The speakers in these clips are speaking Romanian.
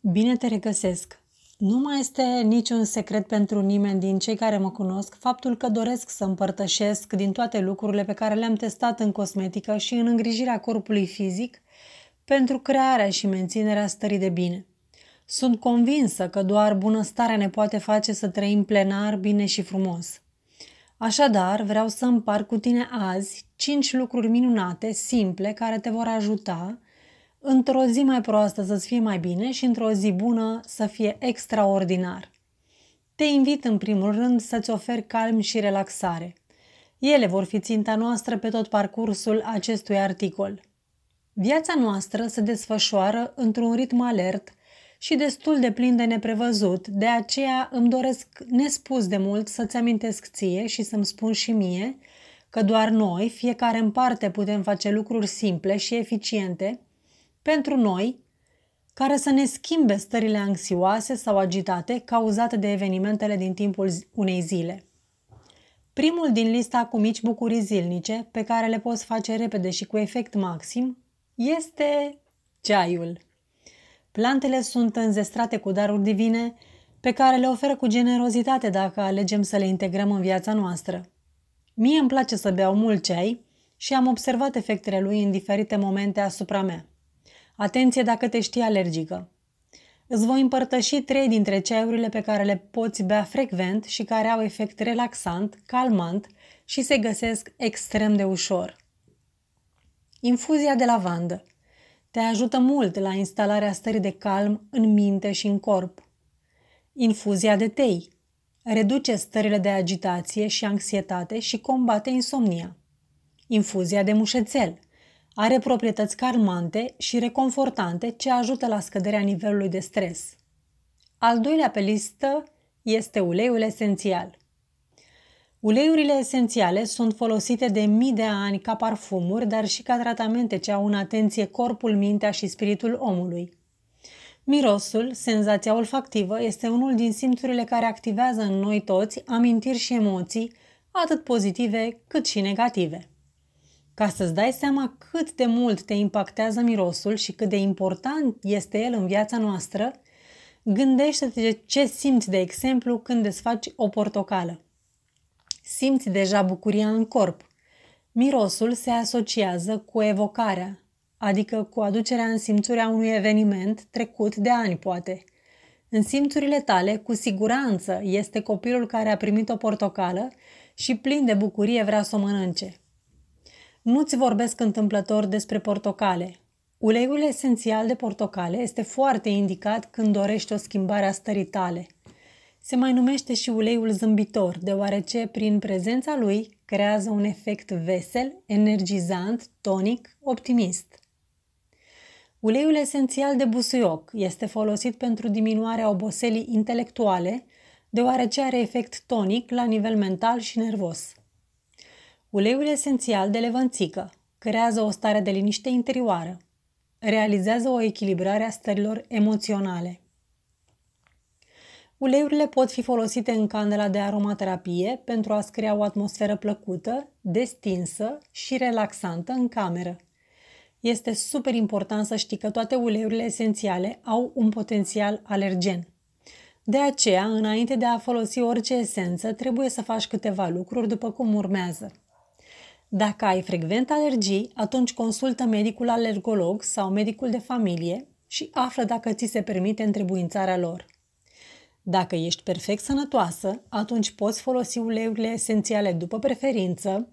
Bine te regăsesc! Nu mai este niciun secret pentru nimeni din cei care mă cunosc faptul că doresc să împărtășesc din toate lucrurile pe care le-am testat în cosmetică și în îngrijirea corpului fizic pentru crearea și menținerea stării de bine. Sunt convinsă că doar bunăstarea ne poate face să trăim plenar, bine și frumos. Așadar, vreau să împart cu tine azi 5 lucruri minunate, simple, care te vor ajuta într-o zi mai proastă să-ți fie mai bine și într-o zi bună să fie extraordinar. Te invit în primul rând să-ți oferi calm și relaxare. Ele vor fi ținta noastră pe tot parcursul acestui articol. Viața noastră se desfășoară într-un ritm alert și destul de plin de neprevăzut, de aceea îmi doresc nespus de mult să-ți amintesc ție și să-mi spun și mie că doar noi, fiecare în parte, putem face lucruri simple și eficiente pentru noi, care să ne schimbe stările anxioase sau agitate cauzate de evenimentele din timpul unei zile. Primul din lista cu mici bucurii zilnice, pe care le poți face repede și cu efect maxim, este ceaiul. Plantele sunt înzestrate cu daruri divine pe care le oferă cu generozitate dacă alegem să le integrăm în viața noastră. Mie îmi place să beau mult ceai și am observat efectele lui în diferite momente asupra mea. Atenție dacă te știi alergică. Îți voi împărtăși trei dintre ceaiurile pe care le poți bea frecvent și care au efect relaxant, calmant și se găsesc extrem de ușor. Infuzia de lavandă te ajută mult la instalarea stării de calm în minte și în corp. Infuzia de tei reduce stările de agitație și anxietate și combate insomnia. Infuzia de mușețel are proprietăți calmante și reconfortante ce ajută la scăderea nivelului de stres. Al doilea pe listă este uleiul esențial. Uleiurile esențiale sunt folosite de mii de ani ca parfumuri, dar și ca tratamente ce au în atenție corpul, mintea și spiritul omului. Mirosul, senzația olfactivă, este unul din simțurile care activează în noi toți amintiri și emoții, atât pozitive cât și negative. Ca să-ți dai seama cât de mult te impactează mirosul și cât de important este el în viața noastră, gândește-te ce simți, de exemplu, când desfaci o portocală. Simți deja bucuria în corp. Mirosul se asociază cu evocarea, adică cu aducerea în simțurea unui eveniment trecut de ani, poate. În simțurile tale, cu siguranță, este copilul care a primit o portocală și plin de bucurie vrea să o mănânce. Nu-ți vorbesc întâmplător despre portocale. Uleiul esențial de portocale este foarte indicat când dorești o schimbare a stării tale. Se mai numește și uleiul zâmbitor, deoarece prin prezența lui creează un efect vesel, energizant, tonic, optimist. Uleiul esențial de busuioc este folosit pentru diminuarea oboselii intelectuale, deoarece are efect tonic la nivel mental și nervos. Uleiul esențial de levănțică creează o stare de liniște interioară, realizează o echilibrare a stărilor emoționale. Uleiurile pot fi folosite în candela de aromaterapie pentru a crea o atmosferă plăcută, destinsă și relaxantă în cameră. Este super important să știi că toate uleiurile esențiale au un potențial alergen. De aceea, înainte de a folosi orice esență, trebuie să faci câteva lucruri după cum urmează. Dacă ai frecvent alergii, atunci consultă medicul alergolog sau medicul de familie și află dacă ți se permite întrebuințarea lor. Dacă ești perfect sănătoasă, atunci poți folosi uleiurile esențiale după preferință.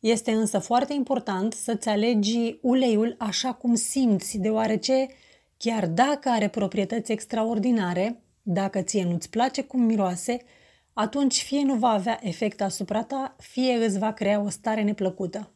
Este însă foarte important să-ți alegi uleiul așa cum simți, deoarece chiar dacă are proprietăți extraordinare, dacă ție nu-ți place cum miroase, atunci fie nu va avea efect asupra ta, fie îți va crea o stare neplăcută.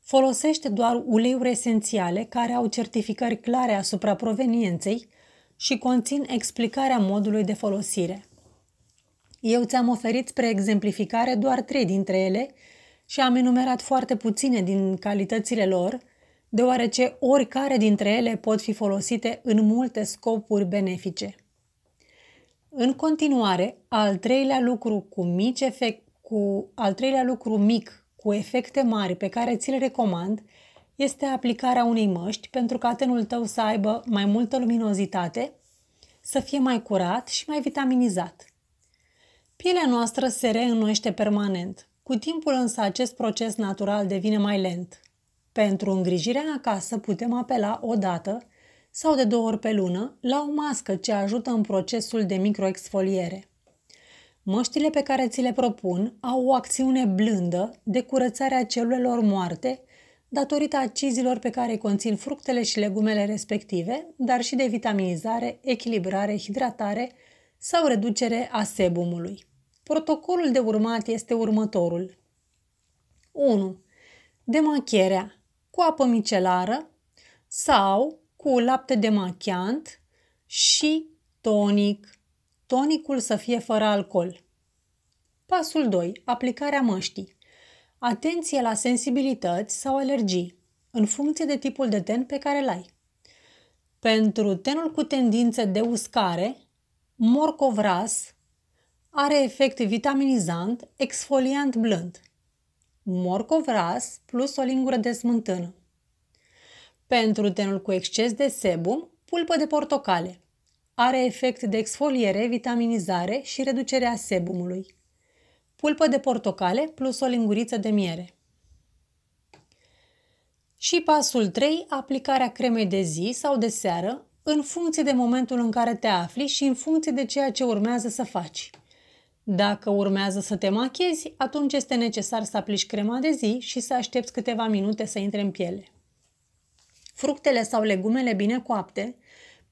Folosește doar uleiuri esențiale care au certificări clare asupra provenienței și conțin explicarea modului de folosire. Eu ți-am oferit spre exemplificare doar trei dintre ele și am enumerat foarte puține din calitățile lor, deoarece oricare dintre ele pot fi folosite în multe scopuri benefice. În continuare, al treilea lucru cu mici efect, cu al treilea lucru mic cu efecte mari pe care ți-l recomand este aplicarea unei măști pentru ca tenul tău să aibă mai multă luminozitate, să fie mai curat și mai vitaminizat. Pielea noastră se reînnoiește permanent. Cu timpul însă acest proces natural devine mai lent. Pentru îngrijirea acasă putem apela o dată sau de două ori pe lună la o mască ce ajută în procesul de microexfoliere. Măștile pe care ți le propun au o acțiune blândă de curățare a celulelor moarte datorită acizilor pe care îi conțin fructele și legumele respective, dar și de vitaminizare, echilibrare, hidratare sau reducere a sebumului. Protocolul de urmat este următorul. 1. Demachierea cu apă micelară sau cu lapte demachiant și tonic. Tonicul să fie fără alcool. Pasul 2. Aplicarea măștii. Atenție la sensibilități sau alergii, în funcție de tipul de ten pe care îl ai. Pentru tenul cu tendințe de uscare, morcovras are efect vitaminizant, exfoliant blând. Morcovras plus o lingură de smântână. Pentru tenul cu exces de sebum, pulpă de portocale. Are efect de exfoliere, vitaminizare și reducerea sebumului. Pulpă de portocale plus o linguriță de miere. Și pasul 3, aplicarea cremei de zi sau de seară, în funcție de momentul în care te afli și în funcție de ceea ce urmează să faci. Dacă urmează să te machezi, atunci este necesar să aplici crema de zi și să aștepți câteva minute să intre în piele. Fructele sau legumele bine coapte,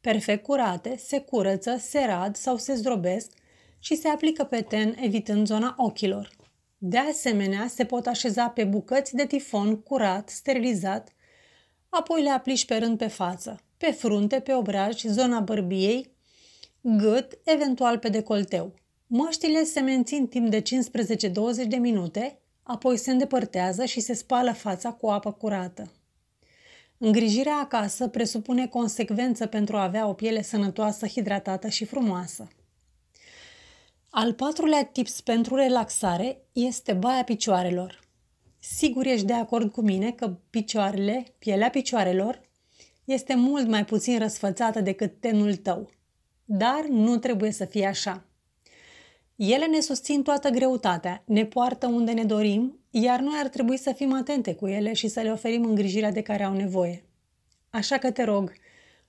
perfect curate, se curăță, se rad sau se zdrobesc și se aplică pe ten evitând zona ochilor. De asemenea, se pot așeza pe bucăți de tifon curat, sterilizat, apoi le aplici pe rând pe față, pe frunte, pe obraj, zona bărbiei, gât, eventual pe decolteu. Măștile se mențin timp de 15-20 de minute, apoi se îndepărtează și se spală fața cu apă curată. Îngrijirea acasă presupune consecvență pentru a avea o piele sănătoasă, hidratată și frumoasă. Al patrulea tips pentru relaxare este baia picioarelor. Sigur ești de acord cu mine că picioarele, pielea picioarelor, este mult mai puțin răsfățată decât tenul tău. Dar nu trebuie să fie așa. Ele ne susțin toată greutatea, ne poartă unde ne dorim, iar noi ar trebui să fim atente cu ele și să le oferim îngrijirea de care au nevoie. Așa că te rog,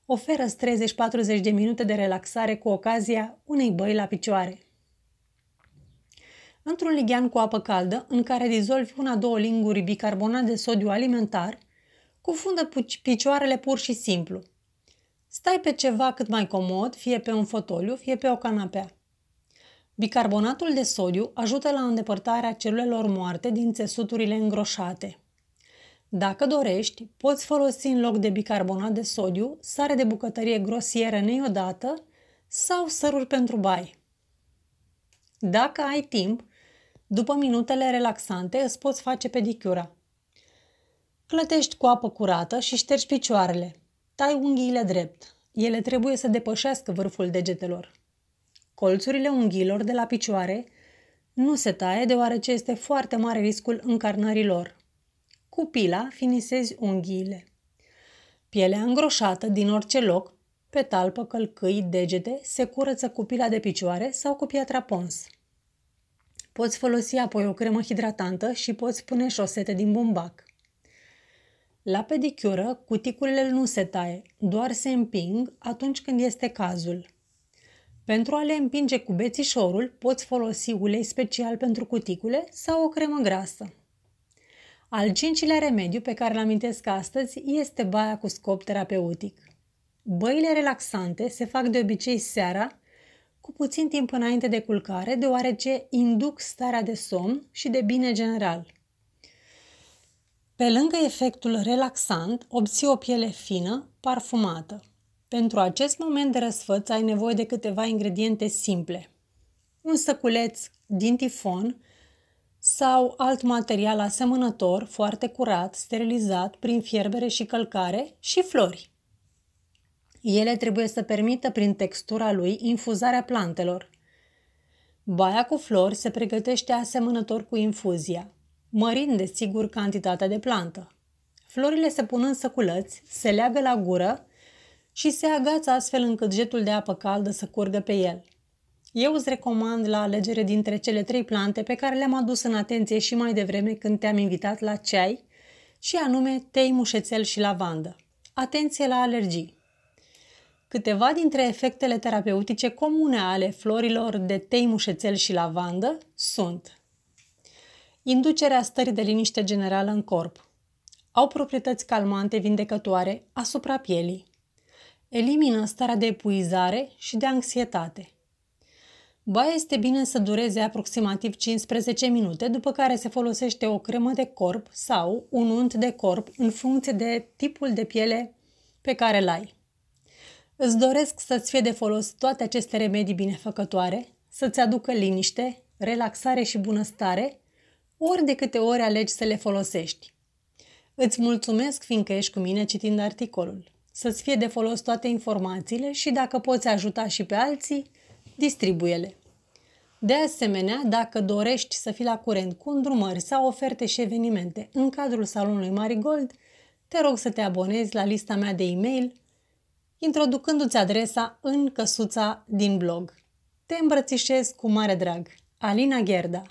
oferă 30-40 de minute de relaxare cu ocazia unei băi la picioare. Într-un lighean cu apă caldă, în care dizolvi una-două linguri bicarbonat de sodiu alimentar, cufundă picioarele pur și simplu. Stai pe ceva cât mai comod, fie pe un fotoliu, fie pe o canapea. Bicarbonatul de sodiu ajută la îndepărtarea celulelor moarte din țesuturile îngroșate. Dacă dorești, poți folosi în loc de bicarbonat de sodiu sare de bucătărie grosieră neiodată sau săruri pentru bai. Dacă ai timp, după minutele relaxante îți poți face pedicura. Clătești cu apă curată și ștergi picioarele. Tai unghiile drept. Ele trebuie să depășească vârful degetelor. Colțurile unghiilor de la picioare nu se taie deoarece este foarte mare riscul încarnării lor. Cu pila finisezi unghiile. Pielea îngroșată din orice loc, pe talpă, călcâi, degete, se curăță cu pila de picioare sau cu piatra pons. Poți folosi apoi o cremă hidratantă și poți pune șosete din bumbac. La pedicură, cuticulele nu se taie, doar se împing atunci când este cazul. Pentru a le împinge cu bețișorul, poți folosi ulei special pentru cuticule sau o cremă grasă. Al cincilea remediu pe care îl amintesc astăzi este baia cu scop terapeutic. Băile relaxante se fac de obicei seara, cu puțin timp înainte de culcare, deoarece induc starea de somn și de bine general. Pe lângă efectul relaxant, obții o piele fină, parfumată. Pentru acest moment de răsfăț ai nevoie de câteva ingrediente simple. Un săculeț din tifon sau alt material asemănător, foarte curat, sterilizat prin fierbere și călcare și flori. Ele trebuie să permită prin textura lui infuzarea plantelor. Baia cu flori se pregătește asemănător cu infuzia, mărind desigur cantitatea de plantă. Florile se pun în săculăți, se leagă la gură și se agață astfel încât jetul de apă caldă să curgă pe el. Eu îți recomand la alegere dintre cele trei plante pe care le-am adus în atenție și mai devreme când te-am invitat la ceai, și anume tei, mușețel și lavandă. Atenție la alergii! Câteva dintre efectele terapeutice comune ale florilor de tei, mușețel și lavandă sunt inducerea stării de liniște generală în corp. Au proprietăți calmante vindecătoare asupra pielii. Elimină starea de epuizare și de anxietate. Ba este bine să dureze aproximativ 15 minute, după care se folosește o cremă de corp sau un unt de corp în funcție de tipul de piele pe care îl ai. Îți doresc să-ți fie de folos toate aceste remedii binefăcătoare, să-ți aducă liniște, relaxare și bunăstare, ori de câte ori alegi să le folosești. Îți mulțumesc fiindcă ești cu mine citind articolul. Să-ți fie de folos toate informațiile și dacă poți ajuta și pe alții, distribuie-le. De asemenea, dacă dorești să fii la curent cu îndrumări sau oferte și evenimente în cadrul salonului Marigold, te rog să te abonezi la lista mea de e-mail introducându-ți adresa în căsuța din blog. Te îmbrățișez cu mare drag. Alina Gherda